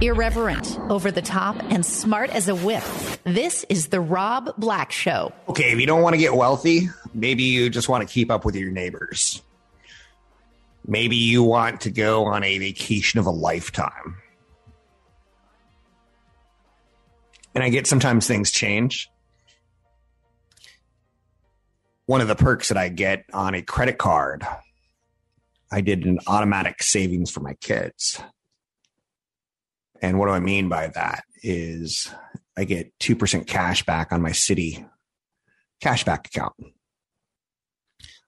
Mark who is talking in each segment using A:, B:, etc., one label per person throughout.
A: Irreverent, over the top, and smart as a whip. This is The Rob Black Show.
B: Okay, if you don't want to get wealthy, maybe you just want to keep up with your neighbors. Maybe you want to go on a vacation of a lifetime. And I get sometimes things change. One of the perks that I get on a credit card, I did an automatic savings for my kids. And what do I mean by that is I get 2% cash back on my Citi cashback account.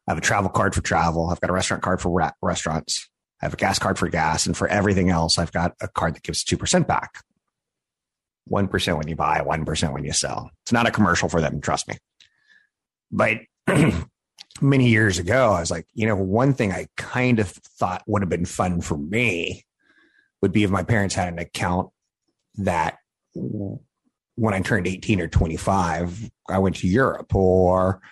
B: I have a travel card for travel. I've got a restaurant card for ra- restaurants. I have a gas card for gas. And for everything else, I've got a card that gives 2% back. 1% when you buy, 1% when you sell. It's not a commercial for them, trust me. But many years ago, I was like, you know, one thing I kind of thought would have been fun for me would be if my parents had an account that when I turned 18 or 25, I went to Europe or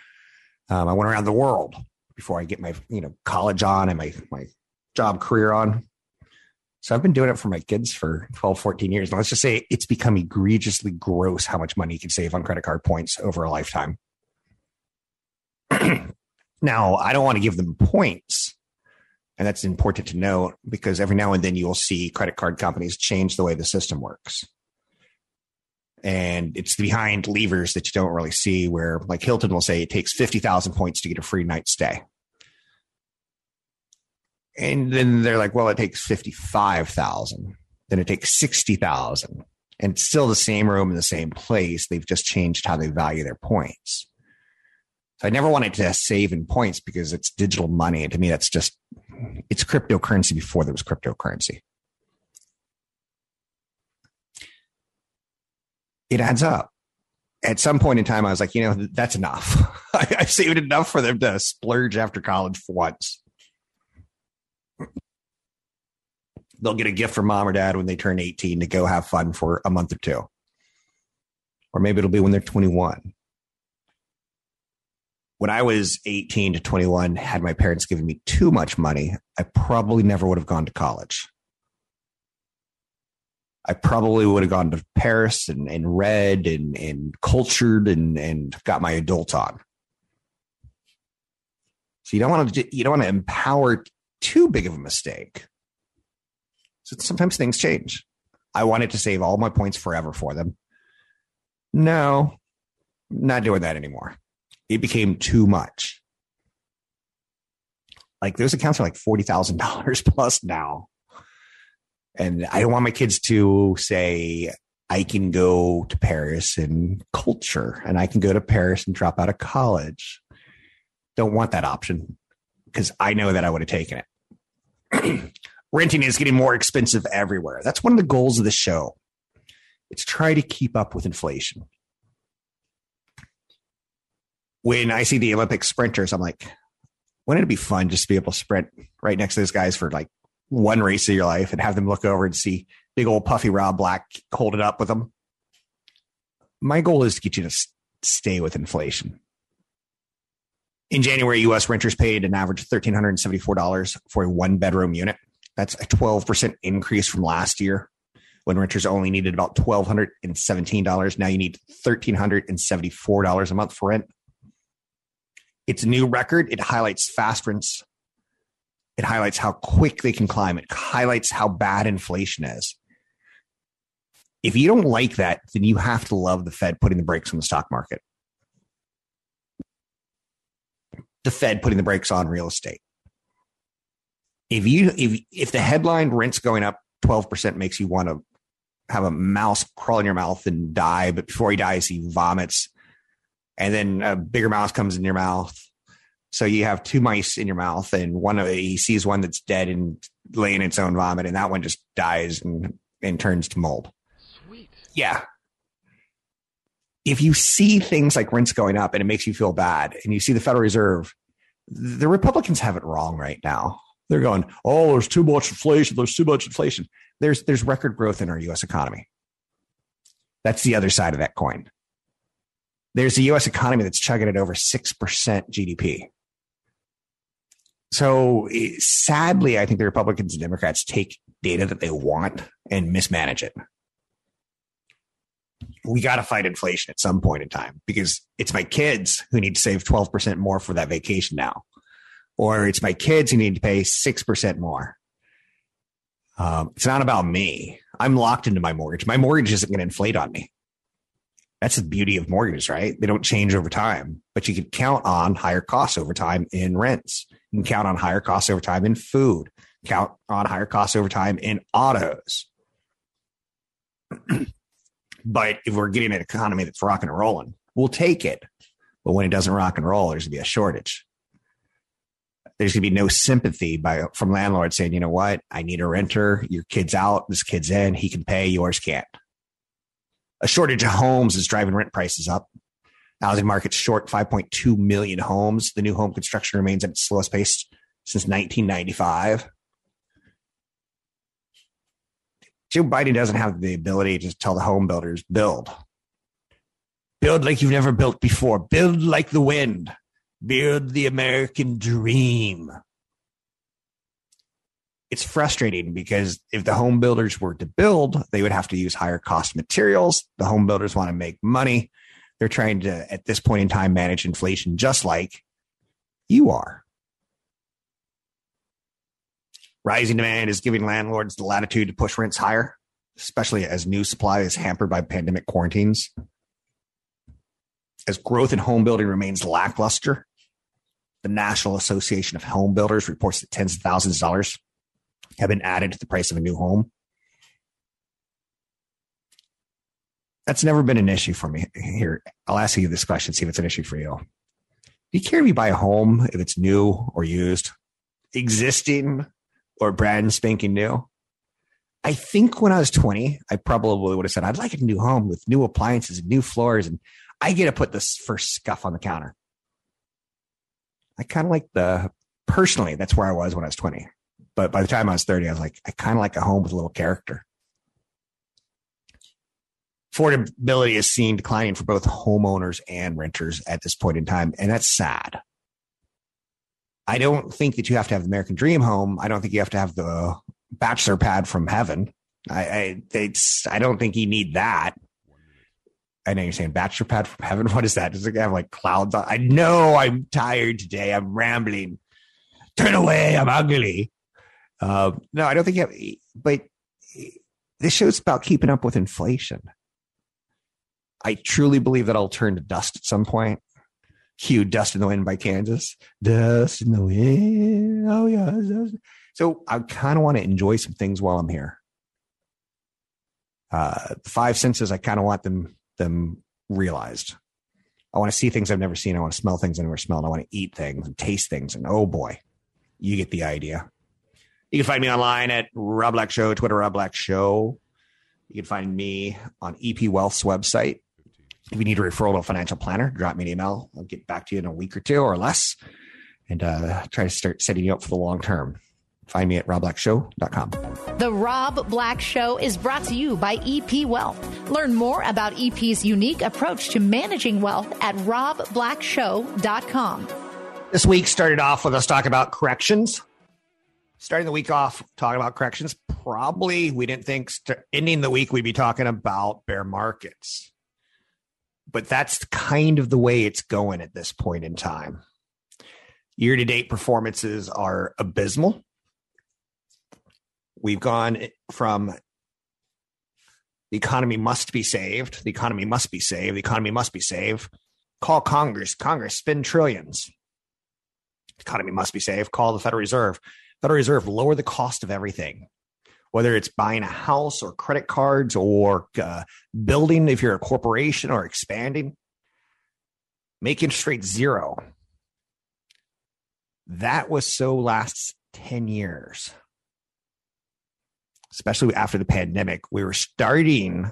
B: um, I went around the world before I get my, you know, college on and my, my job career on. So I've been doing it for my kids for 12, 14 years. And let's just say it's become egregiously gross how much money you can save on credit card points over a lifetime. now, I don't want to give them points. And that's important to note because every now and then you'll see credit card companies change the way the system works. And it's behind levers that you don't really see, where like Hilton will say it takes 50,000 points to get a free night stay. And then they're like, well, it takes 55,000. Then it takes 60,000. And still the same room in the same place. They've just changed how they value their points. So I never wanted to save in points because it's digital money. And to me, that's just, it's cryptocurrency before there was cryptocurrency. It adds up. At some point in time, I was like, you know, that's enough. I've saved enough for them to splurge after college for once. They'll get a gift from mom or dad when they turn 18 to go have fun for a month or two. Or maybe it'll be when they're 21 when I was 18 to 21, had my parents given me too much money, I probably never would have gone to college. I probably would have gone to Paris and, and read and, and cultured and, and got my adult on. So you don't want to you don't want to empower too big of a mistake. So sometimes things change. I wanted to save all my points forever for them. No, not doing that anymore it became too much. Like those accounts are like forty thousand dollars plus now, and I don't want my kids to say I can go to Paris and culture, and I can go to Paris and drop out of college. Don't want that option because I know that I would have taken it. Renting is getting more expensive everywhere. That's one of the goals of the show. It's try to keep up with inflation when I see the Olympic sprinters, I'm like, wouldn't it be fun just to be able to sprint right next to those guys for like one race of your life and have them look over and see big old puffy Rob Black hold it up with them? My goal is to get you to stay with inflation. In January, U.S. renters paid an average of $1,374 for a one bedroom unit. That's a 12% increase from last year when renters only needed about $1,217. Now you need $1,374 a month for rent. It's a new record. It highlights fast rents. It highlights how quick they can climb. It highlights how bad inflation is. If you don't like that, then you have to love the Fed putting the brakes on the stock market. The Fed putting the brakes on real estate. If you if if the headline rents going up 12% makes you want to have a mouse crawl in your mouth and die, but before he dies, he vomits and then a bigger mouse comes in your mouth. So you have two mice in your mouth, and one of he sees one that's dead and laying its own vomit, and that one just dies and and turns to mold. Sweet. Yeah. If you see things like rents going up and it makes you feel bad, and you see the Federal Reserve, the Republicans have it wrong right now. They're going, oh, there's too much inflation. There's too much inflation. There's there's record growth in our U.S. economy. That's the other side of that coin. There's a U.S. economy that's chugging at over six percent GDP. So sadly, I think the Republicans and Democrats take data that they want and mismanage it. We got to fight inflation at some point in time because it's my kids who need to save 12% more for that vacation now, or it's my kids who need to pay 6% more. Um, it's not about me. I'm locked into my mortgage. My mortgage isn't going to inflate on me. That's the beauty of mortgages, right? They don't change over time, but you can count on higher costs over time in rents. You can count on higher costs over time in food, count on higher costs over time in autos. but if we're getting an economy that's rocking and rolling, we'll take it. But when it doesn't rock and roll, there's going to be a shortage. There's going to be no sympathy by from landlords saying, you know what, I need a renter. Your kid's out, this kid's in. He can pay, yours can't. A shortage of homes is driving rent prices up. Housing market's short 5.2 million homes. The new home construction remains at its slowest pace since 1995. Joe Biden doesn't have the ability to tell the home builders build. Build like you've never built before. Build like the wind. Build the American dream. It's frustrating because if the home builders were to build, they would have to use higher cost materials. The home builders want to make money. They're trying to, at this point in time, manage inflation just like you are. Rising demand is giving landlords the latitude to push rents higher, especially as new supply is hampered by pandemic quarantines. As growth in home building remains lackluster, the National Association of Home Builders reports that tens of thousands of dollars have been added to the price of a new home. That's never been an issue for me. Here, I'll ask you this question, see if it's an issue for you. Do you care if you buy a home if it's new or used, existing or brand spanking new? I think when I was 20, I probably would have said, I'd like a new home with new appliances and new floors. And I get to put this first scuff on the counter. I kind of like the, personally, that's where I was when I was 20. But by the time I was 30, I was like, I kind of like a home with a little character affordability is seen declining for both homeowners and renters at this point in time, and that's sad. I don't think that you have to have the American Dream home. I don't think you have to have the bachelor pad from heaven. I, I it's I don't think you need that. I know you're saying bachelor pad from heaven. What is that? Does it have like clouds? On? I know I'm tired today. I'm rambling. Turn away. I'm ugly. Uh, no, I don't think you have. But this show's about keeping up with inflation. I truly believe that I'll turn to dust at some point. Cue Dust in the Wind by Kansas. Dust in the wind. Oh, yeah. So I kind of want to enjoy some things while I'm here. Uh, five senses, I kind of want them them realized. I want to see things I've never seen. I want to smell things I've never smelled. I want to eat things and taste things. And oh boy, you get the idea. You can find me online at Rob Black Show, Twitter Rob Black Show. You can find me on EP Wealth's website, if you need a referral to a financial planner, drop me an email. I'll get back to you in a week or two or less and uh, try to start setting you up for the long term. Find me at robblackshow.com.
A: The Rob Black Show is brought to you by EP Wealth. Learn more about EP's unique approach to managing wealth at robblackshow.com.
B: This week started off with us talking about corrections. Starting the week off talking about corrections, probably we didn't think st- ending the week we'd be talking about bear markets but that's kind of the way it's going at this point in time. Year to date performances are abysmal. We've gone from the economy must be saved, the economy must be saved, the economy must be saved. Call Congress, Congress spend trillions. Economy must be saved. Call the Federal Reserve. Federal Reserve lower the cost of everything whether it's buying a house or credit cards or uh, building if you're a corporation or expanding, make interest rate zero. That was so last 10 years. especially after the pandemic, we were starting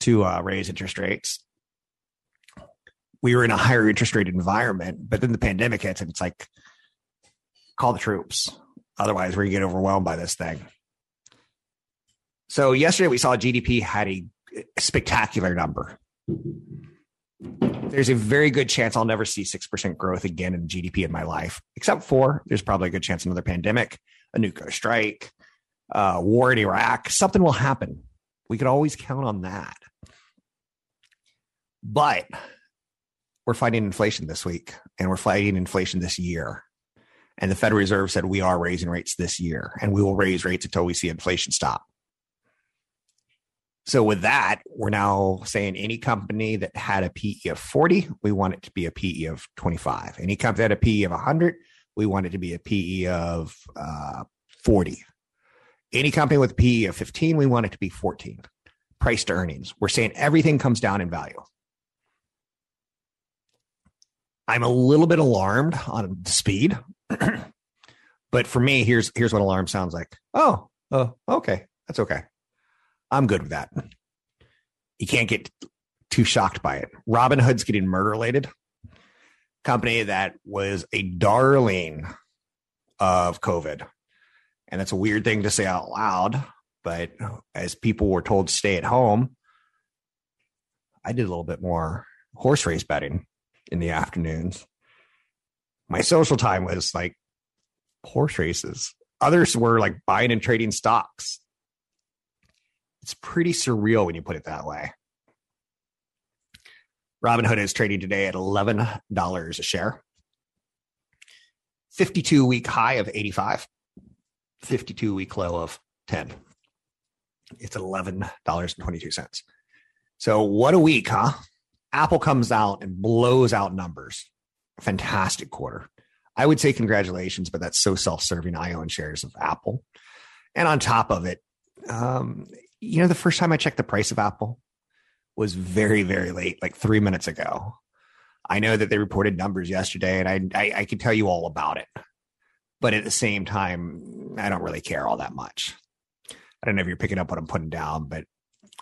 B: to uh, raise interest rates. We were in a higher interest rate environment, but then the pandemic hits and it's like, call the troops. Otherwise, we're going to get overwhelmed by this thing. So, yesterday we saw GDP had a spectacular number. There's a very good chance I'll never see 6% growth again in GDP in my life, except for there's probably a good chance another pandemic, a nuclear strike, uh, war in Iraq, something will happen. We could always count on that. But we're fighting inflation this week and we're fighting inflation this year. And the Federal Reserve said we are raising rates this year and we will raise rates until we see inflation stop. So with that, we're now saying any company that had a PE of 40, we want it to be a PE of 25. Any company that had a PE of 100, we want it to be a PE of uh, 40. Any company with a PE of 15, we want it to be 14. Price to earnings. We're saying everything comes down in value. I'm a little bit alarmed on the speed. but for me, here's here's what alarm sounds like. Oh, oh, okay. That's okay. I'm good with that. You can't get too shocked by it. Robinhood's getting murder related. Company that was a darling of COVID. And that's a weird thing to say out loud. But as people were told to stay at home, I did a little bit more horse race betting in the afternoons. My social time was like horse races. Others were like buying and trading stocks. It's pretty surreal when you put it that way. Robinhood is trading today at $11 a share. 52 week high of 85, 52 week low of 10. It's $11.22. So, what a week, huh? Apple comes out and blows out numbers. Fantastic quarter. I would say congratulations, but that's so self serving. I own shares of Apple. And on top of it, um, you know, the first time I checked the price of Apple was very, very late, like three minutes ago. I know that they reported numbers yesterday, and I, I, I can tell you all about it. But at the same time, I don't really care all that much. I don't know if you're picking up what I'm putting down, but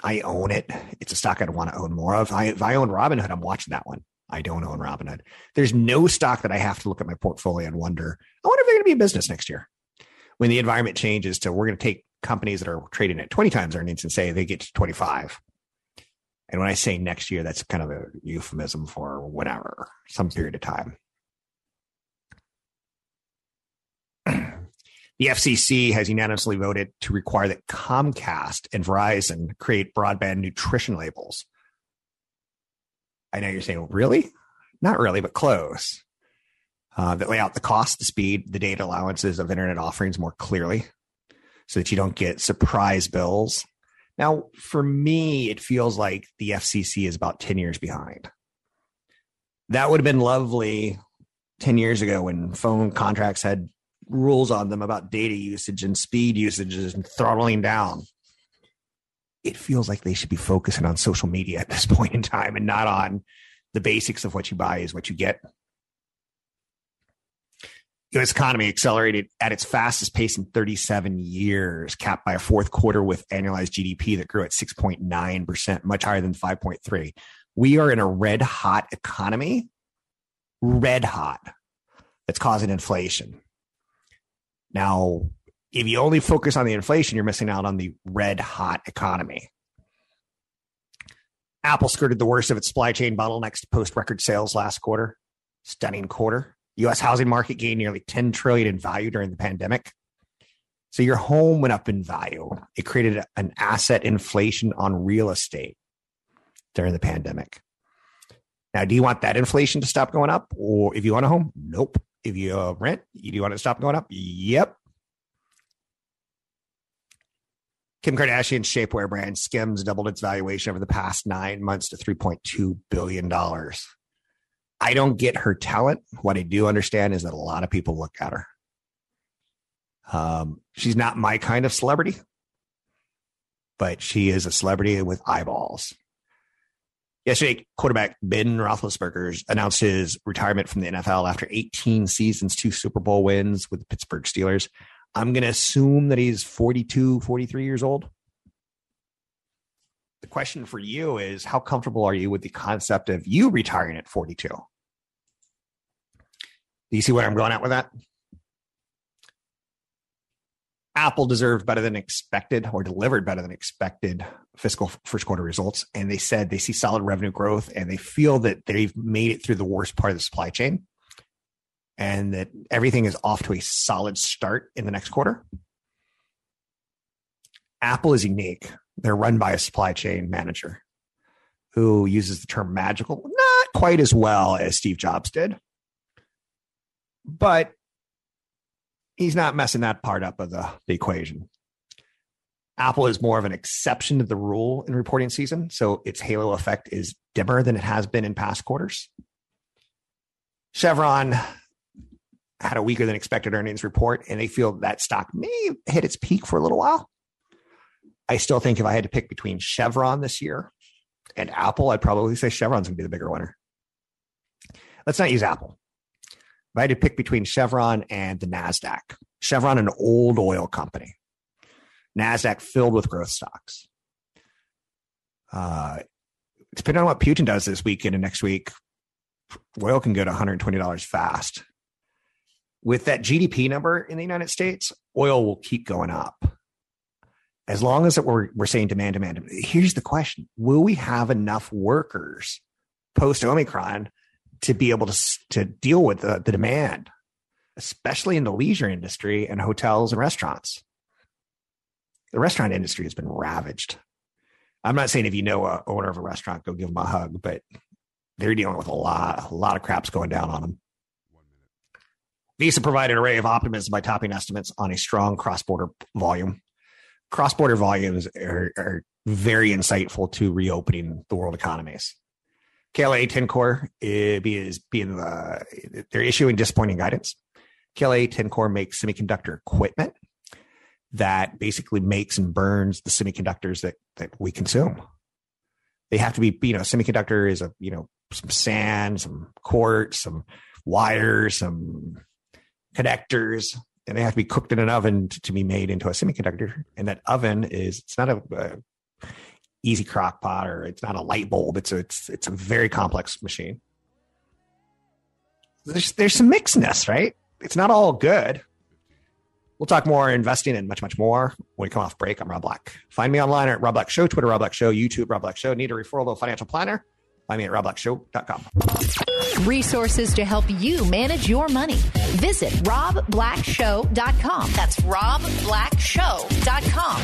B: I own it. It's a stock I'd want to own more of. I, if I own Robinhood, I'm watching that one. I don't own Robinhood. There's no stock that I have to look at my portfolio and wonder, I wonder if they're going to be in business next year. When the environment changes to we're going to take companies that are trading at 20 times earnings and say they get to 25. And when I say next year, that's kind of a euphemism for whatever, some period of time. the FCC has unanimously voted to require that Comcast and Verizon create broadband nutrition labels. I know you're saying, really? Not really, but close. Uh, that lay out the cost, the speed, the data allowances of internet offerings more clearly so that you don't get surprise bills. Now, for me, it feels like the FCC is about 10 years behind. That would have been lovely 10 years ago when phone contracts had rules on them about data usage and speed usages and throttling down. It feels like they should be focusing on social media at this point in time and not on the basics of what you buy is what you get. U.S. economy accelerated at its fastest pace in 37 years, capped by a fourth quarter with annualized GDP that grew at 6.9%, much higher than 5.3. We are in a red hot economy, red hot, that's causing inflation. Now, if you only focus on the inflation, you're missing out on the red hot economy. Apple skirted the worst of its supply chain bottlenecks to post record sales last quarter. Stunning quarter. U.S. housing market gained nearly 10 trillion in value during the pandemic. So your home went up in value. It created an asset inflation on real estate during the pandemic. Now, do you want that inflation to stop going up? Or if you own a home, nope. If you uh, rent, do you want it to stop going up? Yep. Kim Kardashian's shapewear brand Skims doubled its valuation over the past nine months to $3.2 billion. I don't get her talent. What I do understand is that a lot of people look at her. Um, she's not my kind of celebrity, but she is a celebrity with eyeballs. Yesterday, quarterback Ben Roethlisberger announced his retirement from the NFL after 18 seasons, two Super Bowl wins with the Pittsburgh Steelers. I'm going to assume that he's 42, 43 years old. The question for you is how comfortable are you with the concept of you retiring at 42? Do you see where I'm going at with that? Apple deserved better than expected or delivered better than expected fiscal first quarter results. And they said they see solid revenue growth and they feel that they've made it through the worst part of the supply chain and that everything is off to a solid start in the next quarter. Apple is unique. They're run by a supply chain manager who uses the term magical, not quite as well as Steve Jobs did. But he's not messing that part up of the, the equation. Apple is more of an exception to the rule in reporting season, so its halo effect is dimmer than it has been in past quarters. Chevron had a weaker than expected earnings report, and they feel that stock may hit its peak for a little while. I still think if I had to pick between Chevron this year and Apple, I'd probably say Chevron's going to be the bigger winner. Let's not use Apple. If I had to pick between Chevron and the NASDAQ, Chevron, an old oil company, NASDAQ filled with growth stocks. Uh, depending on what Putin does this weekend and next week, oil can go to $120 fast. With that GDP number in the United States, oil will keep going up. As long as we're, we're saying demand, demand, demand. Here's the question Will we have enough workers post Omicron to be able to, to deal with the, the demand, especially in the leisure industry and hotels and restaurants. The restaurant industry has been ravaged. I'm not saying if you know a owner of a restaurant, go give them a hug, but they're dealing with a lot, a lot of craps going down on them. Visa provided an array of optimism by topping estimates on a strong cross-border volume. Cross-border volumes are, are very insightful to reopening the world economies. KLA Tencor is being uh, they're issuing disappointing guidance. KLA Tencor makes semiconductor equipment that basically makes and burns the semiconductors that that we consume. They have to be, you know, semiconductor is a, you know, some sand, some quartz, some wires, some connectors, and they have to be cooked in an oven to, to be made into a semiconductor. And that oven is it's not a, a easy crock pot or it's not a light bulb. It's a, it's it's a very complex machine. There's there's some mixedness, right? It's not all good. We'll talk more investing and much, much more when we come off break. I'm Rob Black. Find me online at Rob Black Show, Twitter, Rob Black Show, YouTube, Rob Black Show. Need a referral to a financial planner? Find me at robblackshow.com.
A: Resources to help you manage your money. Visit robblackshow.com. That's robblackshow.com.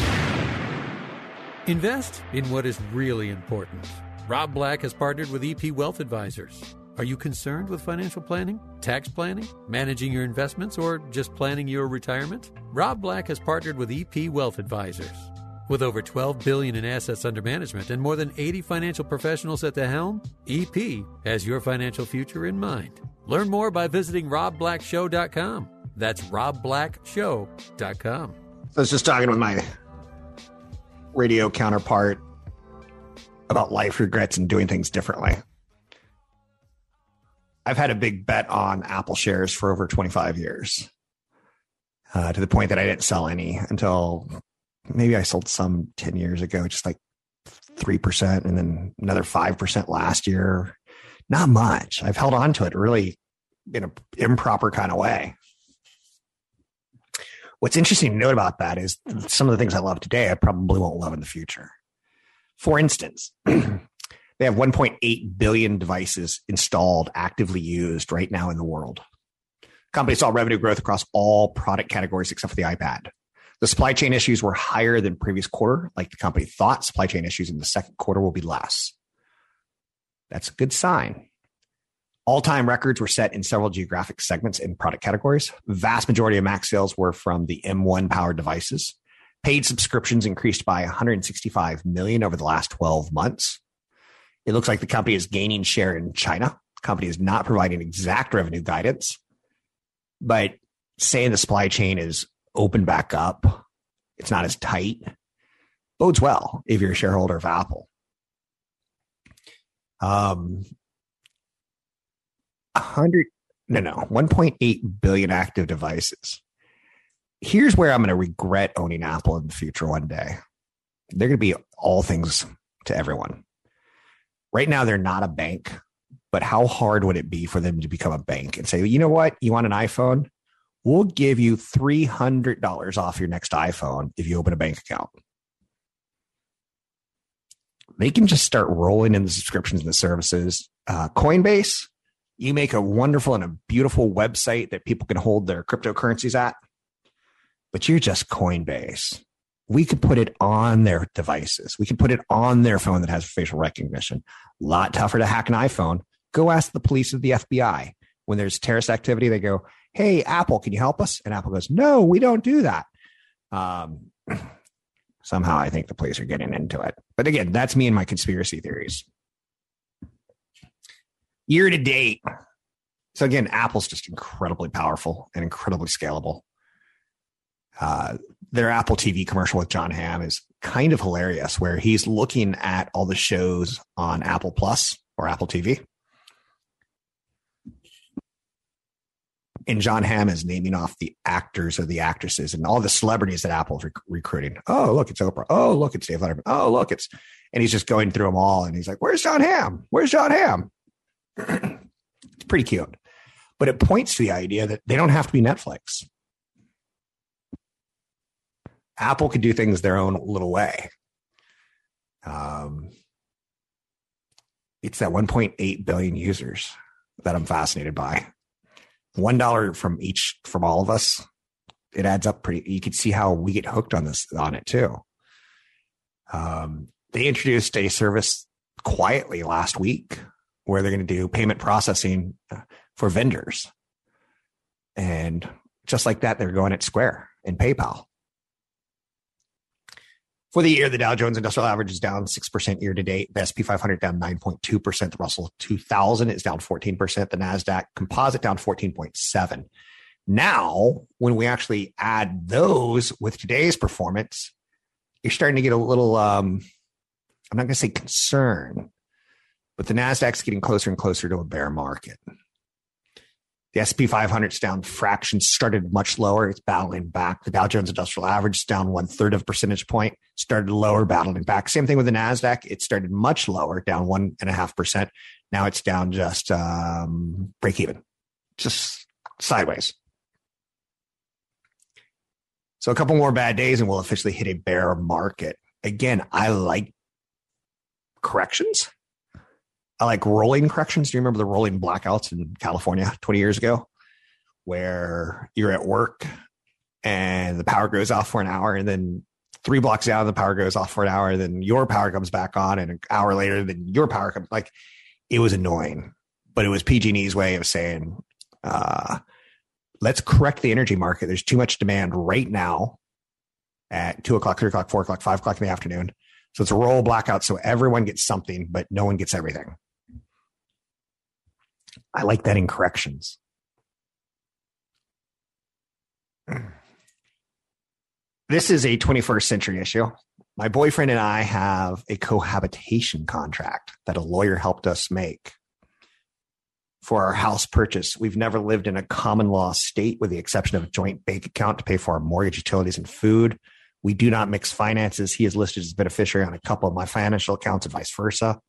C: Invest in what is really important. Rob Black has partnered with EP Wealth Advisors. Are you concerned with financial planning, tax planning, managing your investments, or just planning your retirement? Rob Black has partnered with EP Wealth Advisors. With over 12 billion in assets under management and more than 80 financial professionals at the helm, EP has your financial future in mind. Learn more by visiting robblackshow.com. That's robblackshow.com.
B: I was just talking with my radio counterpart about life regrets and doing things differently. I've had a big bet on Apple shares for over 25 years, uh, to the point that I didn't sell any until maybe I sold some 10 years ago, just like 3%, and then another 5% last year. Not much. I've held on to it really in an improper kind of way. What's interesting to note about that is some of the things I love today, I probably won't love in the future. For instance, they have 1.8 billion devices installed, actively used right now in the world. Company saw revenue growth across all product categories except for the iPad. The supply chain issues were higher than previous quarter, like the company thought. Supply chain issues in the second quarter will be less. That's a good sign. All time records were set in several geographic segments and product categories. Vast majority of Mac sales were from the M1 powered devices. Paid subscriptions increased by 165 million over the last 12 months. It looks like the company is gaining share in China. The company is not providing exact revenue guidance, but saying the supply chain is open back up, it's not as tight, bodes well if you're a shareholder of Apple. Um, 100 no no 1.8 billion active devices here's where I'm going to regret owning Apple in the future one day. They're going to be all things to everyone. Right now, they're not a bank, but how hard would it be for them to become a bank and say, you know what? You want an iPhone? We'll give you $300 off your next iPhone if you open a bank account. They can just start rolling in the subscriptions and the services. Uh, Coinbase, you make a wonderful and a beautiful website that people can hold their cryptocurrencies at, but you're just Coinbase. We could put it on their devices. We could put it on their phone that has facial recognition. A lot tougher to hack an iPhone. Go ask the police or the FBI. When there's terrorist activity, they go, Hey, Apple, can you help us? And Apple goes, No, we don't do that. Um, somehow I think the police are getting into it. But again, that's me and my conspiracy theories. Year to date. So again, Apple's just incredibly powerful and incredibly scalable. Uh, their Apple TV commercial with Jon Hamm is kind of hilarious, where he's looking at all the shows on Apple Plus or Apple TV. And Jon Hamm is naming off the actors or the actresses and all the celebrities that Apple's rec- recruiting. Oh, look, it's Oprah. Oh, look, it's Dave Letterman. Oh, look, it's, and he's just going through them all. And he's like, where's Jon Hamm? Where's Jon Hamm? it's pretty cute. But it points to the idea that they don't have to be Netflix. Apple could do things their own little way. Um, it's that 1.8 billion users that I'm fascinated by. One dollar from each from all of us, it adds up pretty. You can see how we get hooked on this on it too. Um, they introduced a service quietly last week where they're going to do payment processing for vendors, and just like that, they're going at Square and PayPal. For the year, the Dow Jones Industrial Average is down 6% year to date. The S&P 500 down 9.2%. The Russell 2000 is down 14%. The NASDAQ composite down 14.7. Now, when we actually add those with today's performance, you're starting to get a little, um, I'm not going to say concern, but the NASDAQ's getting closer and closer to a bear market. The S&P 500 is down fractions, started much lower. It's battling back. The Dow Jones Industrial Average is down one third of a percentage point, started lower, battling back. Same thing with the NASDAQ. It started much lower, down one and a half percent. Now it's down just um, break even, just sideways. So a couple more bad days and we'll officially hit a bear market. Again, I like corrections. I like rolling corrections. Do you remember the rolling blackouts in California 20 years ago? Where you're at work and the power goes off for an hour and then three blocks down the power goes off for an hour and then your power comes back on and an hour later then your power comes like it was annoying but it was pg&e's way of saying uh, let's correct the energy market. There's too much demand right now at two o'clock three o'clock four o'clock five o'clock in the afternoon. So it's a roll blackout so everyone gets something but no one gets everything I like that in corrections. This is a 21st century issue. My boyfriend and I have a cohabitation contract that a lawyer helped us make for our house purchase. We've never lived in a common law state with the exception of a joint bank account to pay for our mortgage, utilities, and food. We do not mix finances. He is listed as beneficiary on a couple of my financial accounts and vice versa.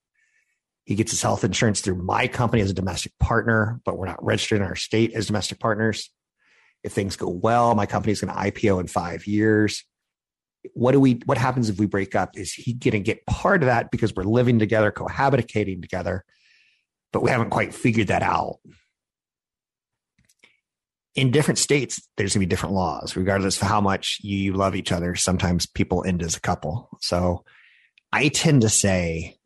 B: He gets his health insurance through my company as a domestic partner, but we're not registered in our state as domestic partners. If things go well, my company is going to IPO in five years. What do we? What happens if we break up? Is he going to get part of that because we're living together, cohabitating together, but we haven't quite figured that out? In different states, there's going to be different laws, regardless of how much you love each other. Sometimes people end as a couple. So I tend to say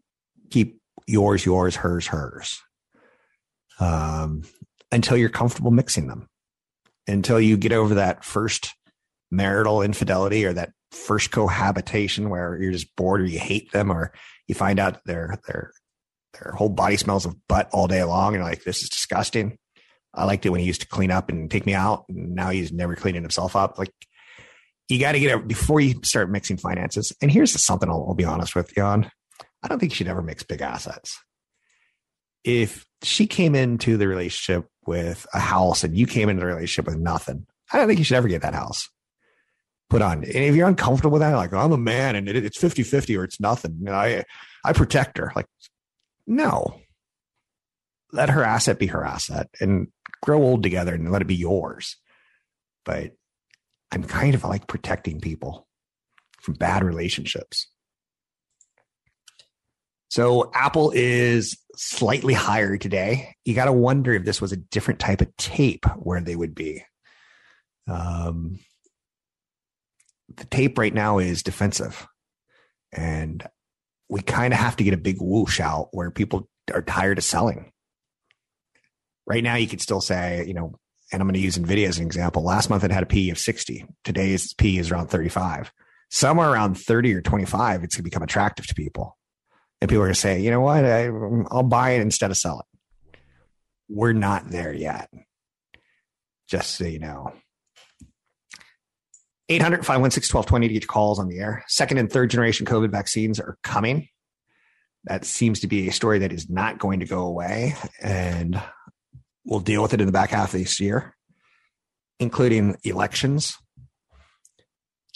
B: keep yours, yours, hers, hers. Um, until you're comfortable mixing them, until you get over that first marital infidelity or that first cohabitation where you're just bored or you hate them or you find out their their their whole body smells of butt all day long and like this is disgusting. I liked it when he used to clean up and take me out, and now he's never cleaning himself up. Like you got to get it before you start mixing finances. And here's something I'll, I'll be honest with you on. I don't think she'd ever mix big assets. If she came into the relationship with a house and you came into the relationship with nothing, I don't think you should ever get that house. put on. And if you're uncomfortable with that, like I'm a man and it, it's 50 50 or it's nothing. I, I protect her. Like, no, let her asset be her asset and grow old together and let it be yours. But I'm kind of like protecting people from bad relationships. So Apple is slightly higher today. You got to wonder if this was a different type of tape where they would be. Um, the tape right now is defensive. And we kind of have to get a big whoosh out where people are tired of selling. Right now, you could still say, you know, and I'm going to use NVIDIA as an example. Last month it had a P of 60. Today's P is around 35. Somewhere around 30 or 25, it's going to become attractive to people. And people are going to say, you know what? I, will buy it instead of sell it. We're not there yet. Just so you know. 800 516 1220 to get your calls on the air. Second and third generation COVID vaccines are coming. That seems to be a story that is not going to go away. And we'll deal with it in the back half of this year, including elections.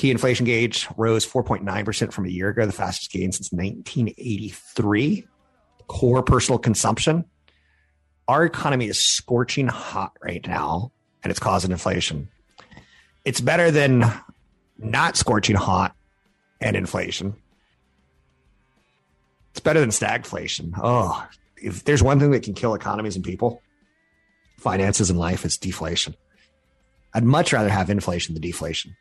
B: Key inflation gauge rose 4.9% from a year ago, the fastest gain since 1983. Core personal consumption. Our economy is scorching hot right now, and it's causing inflation it's better than not scorching hot and inflation. It's better than stagflation. Oh, if there's one thing that can kill economies and people, finances and life, it's deflation. I'd much rather have inflation than deflation.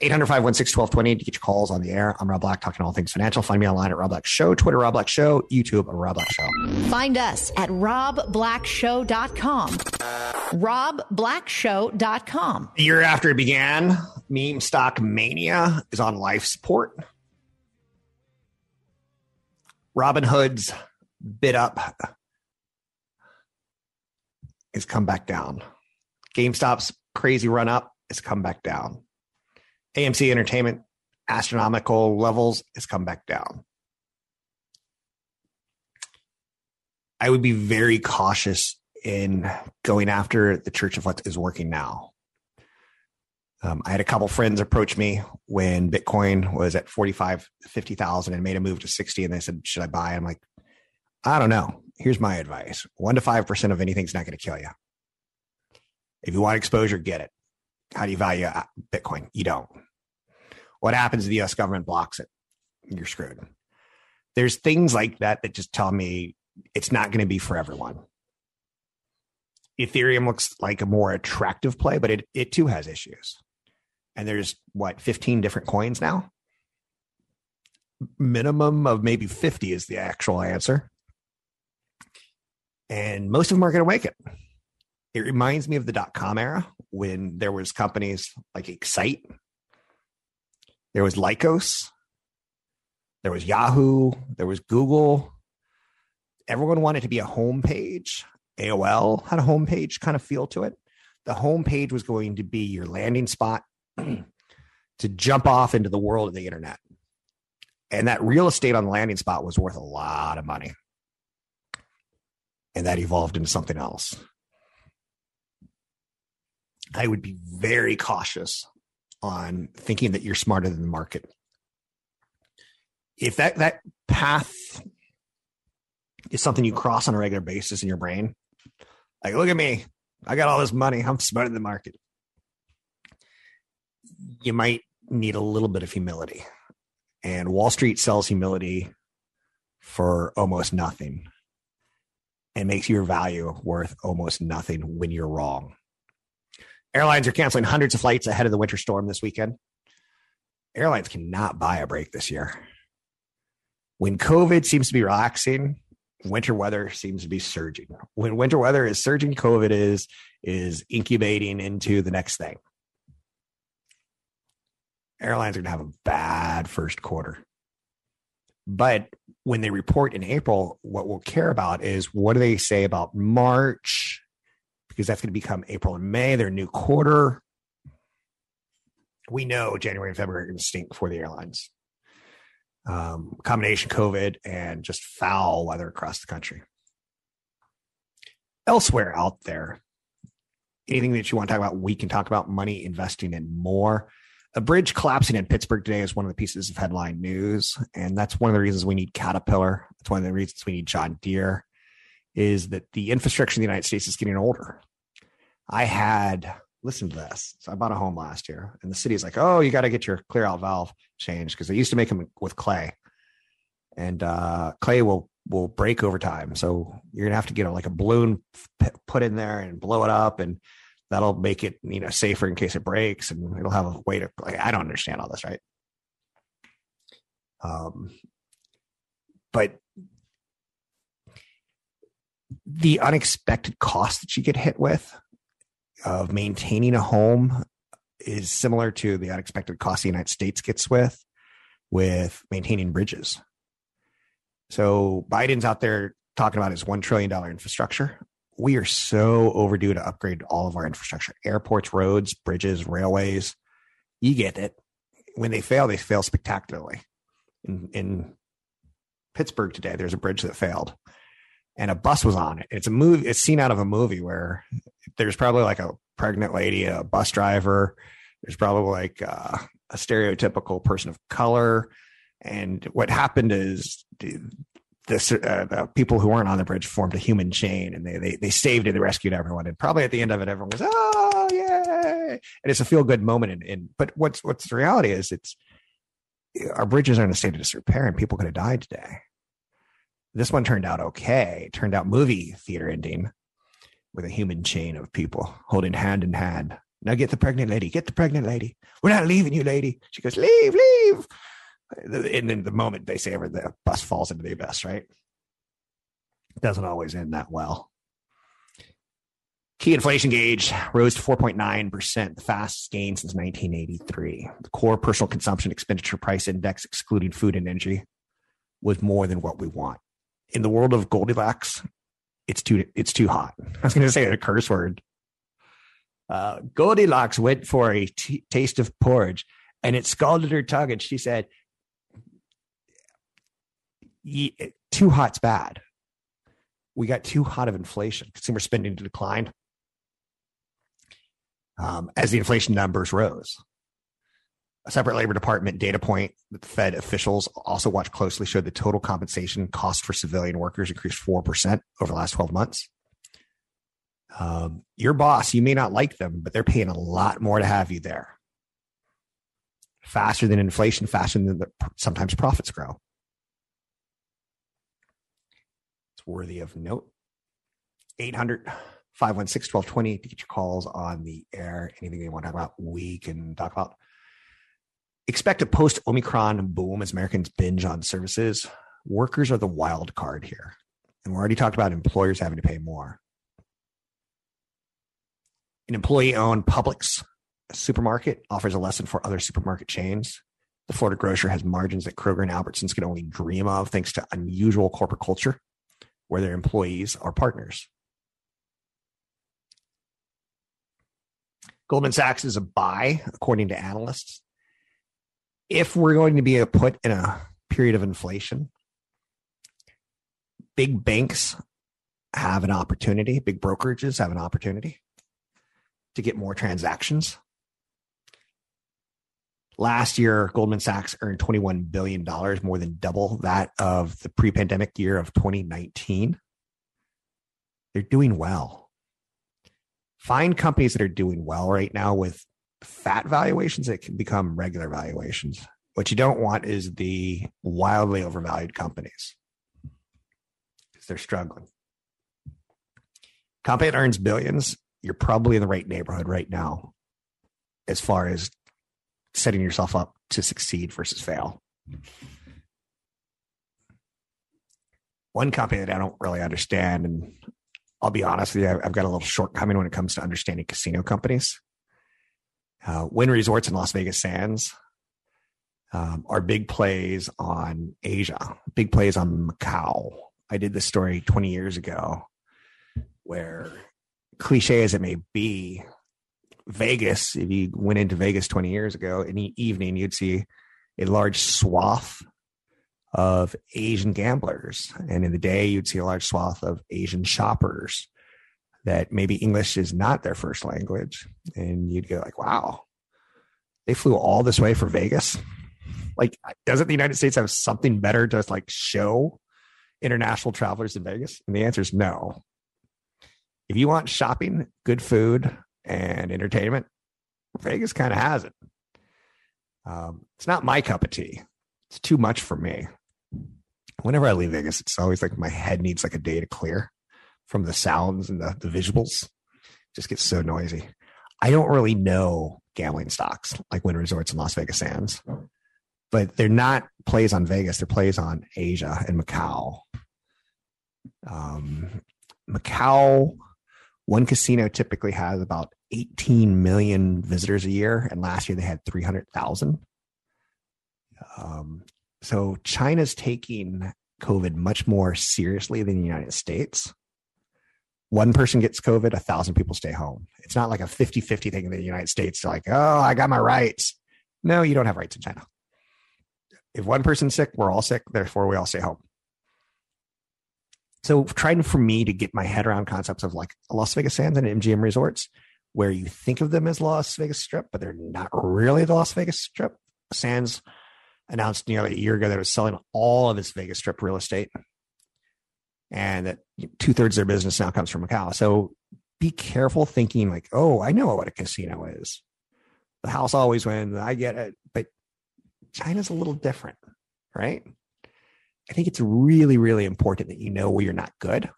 B: 800 516 1220 to get your calls on the air. I'm Rob Black, talking all things financial. Find me online at Rob Black Show, Twitter, Rob Black Show, YouTube, Rob Black Show.
A: Find us at robblackshow.com. robblackshow.com.
B: The year after it began, meme stock mania is on life support. Robinhood's bid up has come back down. GameStop's crazy run up has come back down. AMC Entertainment astronomical levels has come back down. I would be very cautious in going after the church of what is working now. Um, I had a couple friends approach me when Bitcoin was at 45, 50,000 and made a move to 60. And they said, should I buy? I'm like, I don't know. Here's my advice. One to 5% of anything's not going to kill you. If you want exposure, get it. How do you value uh, Bitcoin? You don't. What happens if the US government blocks it? You're screwed. There's things like that that just tell me it's not going to be for everyone. Ethereum looks like a more attractive play, but it, it too has issues. And there's what, 15 different coins now? Minimum of maybe 50 is the actual answer. And most of them are going to make it. It reminds me of the dot com era when there was companies like Excite there was Lycos. There was Yahoo. There was Google. Everyone wanted to be a homepage. AOL had a homepage kind of feel to it. The homepage was going to be your landing spot to jump off into the world of the internet. And that real estate on the landing spot was worth a lot of money. And that evolved into something else. I would be very cautious on thinking that you're smarter than the market. If that that path is something you cross on a regular basis in your brain, like look at me, I got all this money, I'm smarter than the market. You might need a little bit of humility. And Wall Street sells humility for almost nothing and makes your value worth almost nothing when you're wrong. Airlines are canceling hundreds of flights ahead of the winter storm this weekend. Airlines cannot buy a break this year. When COVID seems to be relaxing, winter weather seems to be surging. When winter weather is surging, COVID is is incubating into the next thing. Airlines are going to have a bad first quarter. But when they report in April, what we'll care about is what do they say about March because that's going to become April and May, their new quarter. We know January and February are going to stink for the airlines. Um, combination COVID and just foul weather across the country. Elsewhere out there, anything that you want to talk about, we can talk about money investing in more. a bridge collapsing in Pittsburgh today is one of the pieces of headline news, and that's one of the reasons we need Caterpillar. That's one of the reasons we need John Deere. Is that the infrastructure in the United States is getting older? I had listen to this. So I bought a home last year, and the city's like, "Oh, you got to get your clear out valve changed because they used to make them with clay, and uh, clay will will break over time. So you're gonna have to get a, like a balloon put in there and blow it up, and that'll make it you know safer in case it breaks, and it'll have a way to like. I don't understand all this, right? Um, but the unexpected cost that you get hit with of maintaining a home is similar to the unexpected cost the United States gets with with maintaining bridges. So Biden's out there talking about his $1 trillion infrastructure. We are so overdue to upgrade all of our infrastructure airports, roads, bridges, railways. You get it. When they fail, they fail spectacularly. In, in Pittsburgh today, there's a bridge that failed and a bus was on it. It's a movie, it's seen out of a movie where there's probably like a pregnant lady, a bus driver. There's probably like uh, a stereotypical person of color. And what happened is this, uh, the people who weren't on the bridge formed a human chain and they, they, they saved it. They rescued everyone. And probably at the end of it, everyone was, oh, yay. And it's a feel good moment. And, and, but what's, what's the reality is it's, our bridges are in a state of disrepair and people could have died today. This one turned out okay. It turned out movie theater ending with a human chain of people holding hand in hand. Now get the pregnant lady. Get the pregnant lady. We're not leaving you, lady. She goes, leave, leave. And then the moment they say ever, the bus falls into the abyss, right? It doesn't always end that well. Key inflation gauge rose to 4.9%, the fastest gain since 1983. The core personal consumption expenditure price index, excluding food and energy, was more than what we want. In the world of Goldilocks, it's too it's too hot. I was going to say a curse word. Uh, Goldilocks went for a t- taste of porridge, and it scalded her tongue, and she said, "Too hot's bad. We got too hot of inflation. Consumer spending declined um, as the inflation numbers rose." A separate Labor Department data point that Fed officials also watch closely showed the total compensation cost for civilian workers increased 4% over the last 12 months. Um, your boss, you may not like them, but they're paying a lot more to have you there. Faster than inflation, faster than the, sometimes profits grow. It's worthy of note. 800 516 1220 to get your calls on the air. Anything you want to talk about, we can talk about expect a post Omicron boom as Americans binge on services. Workers are the wild card here. And we already talked about employers having to pay more. An employee owned Publix supermarket offers a lesson for other supermarket chains. The Florida grocer has margins that Kroger and Albertsons can only dream of thanks to unusual corporate culture where their employees are partners. Goldman Sachs is a buy, according to analysts if we're going to be put in a period of inflation, big banks have an opportunity, big brokerages have an opportunity to get more transactions. Last year, Goldman Sachs earned $21 billion, more than double that of the pre pandemic year of 2019. They're doing well. Find companies that are doing well right now with fat valuations that can become regular valuations. What you don't want is the wildly overvalued companies because they're struggling. Company that earns billions, you're probably in the right neighborhood right now as far as setting yourself up to succeed versus fail. One company that I don't really understand, and I'll be honest with you, I've got a little shortcoming when it comes to understanding casino companies uh, Wynn Resorts and Las Vegas Sands um, are big plays on Asia, big plays on Macau. I did this story 20 years ago where cliche as it may be, Vegas, if you went into Vegas 20 years ago, in the evening, you'd see a large swath of Asian gamblers. And in the day, you'd see a large swath of Asian shoppers that maybe English is not their first language. And you'd go like, wow, They flew all this way for Vegas. Like, doesn't the United States have something better to like show international travelers in Vegas? And the answer is no. If you want shopping, good food, and entertainment, Vegas kind of has it. Um, it's not my cup of tea. It's too much for me. Whenever I leave Vegas, it's always like my head needs like a day to clear from the sounds and the, the visuals. Just gets so noisy. I don't really know gambling stocks like Wynn Resorts and Las Vegas Sands, but they're not plays on Vegas. They're plays on Asia and Macau. Um, Macau, one casino typically has about 18 million visitors a year, and last year they had 300,000. Um, so China's taking COVID much more seriously than the United States. One person gets COVID, a thousand people stay home. It's not like a 50 50 thing in the United States. Like, oh, I got my rights. No, you don't have rights in China. If one person's sick, we're all sick. Therefore, we all stay home. So, trying for me to get my head around concepts of like Las Vegas Sands and MGM resorts, where you think of them as Las Vegas Strip, but they're not really the Las Vegas Strip. Sands announced nearly a year ago that it was selling all of its Vegas Strip real estate, and that two thirds of their business now comes from Macau. So be careful thinking like, oh, I know what a casino is. The house always wins. I get it, but China's a little different, right? I think it's really, really important that you know where you're not good.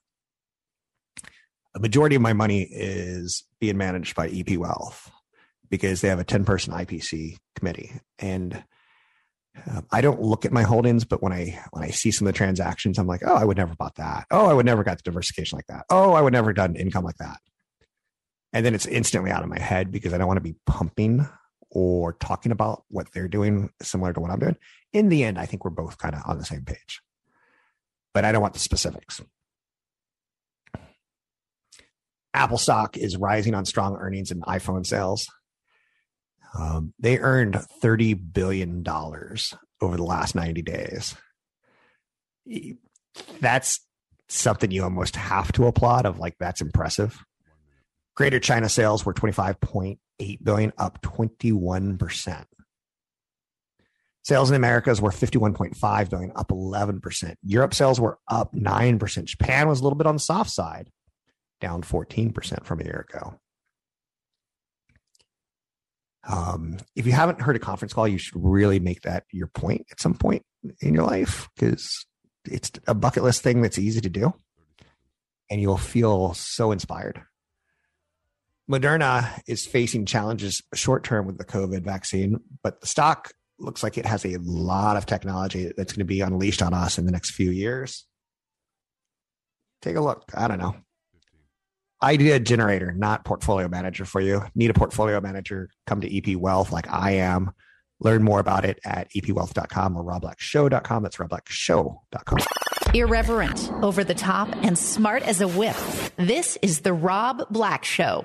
B: A majority of my money is being managed by EP Wealth because they have a 10 person IPC committee. And uh, I don't look at my holdings, but when I when I see some of the transactions, I'm like, oh, I would never bought that. Oh, I would never got the diversification like that. Oh, I would never done income like that. And then it's instantly out of my head because I don't want to be pumping or talking about what they're doing similar to what I'm doing. In the end, I think we're both kind of on the same page, but I don't want the specifics. Apple stock is rising on strong earnings and iPhone sales. Um, they earned $30 billion over the last 90 days. That's something you almost have to applaud of like, that's impressive. Greater China sales were 25.8 billion, up 21%. Sales in Americas were 51.5 billion, up 11%. Europe sales were up 9%. Japan was a little bit on the soft side, down 14% from a year ago. Um, if you haven't heard a conference call, you should really make that your point at some point in your life because it's a bucket list thing that's easy to do and you'll feel so inspired. Moderna is facing challenges short term with the COVID vaccine, but the stock looks like it has a lot of technology that's going to be unleashed on us in the next few years. Take a look. I don't know idea generator, not portfolio manager for you. Need a portfolio manager? Come to EP Wealth like I am. Learn more about it at epwealth.com or robblackshow.com. That's robblackshow.com.
A: Irreverent, over the top, and smart as a whip. This is The Rob Black Show.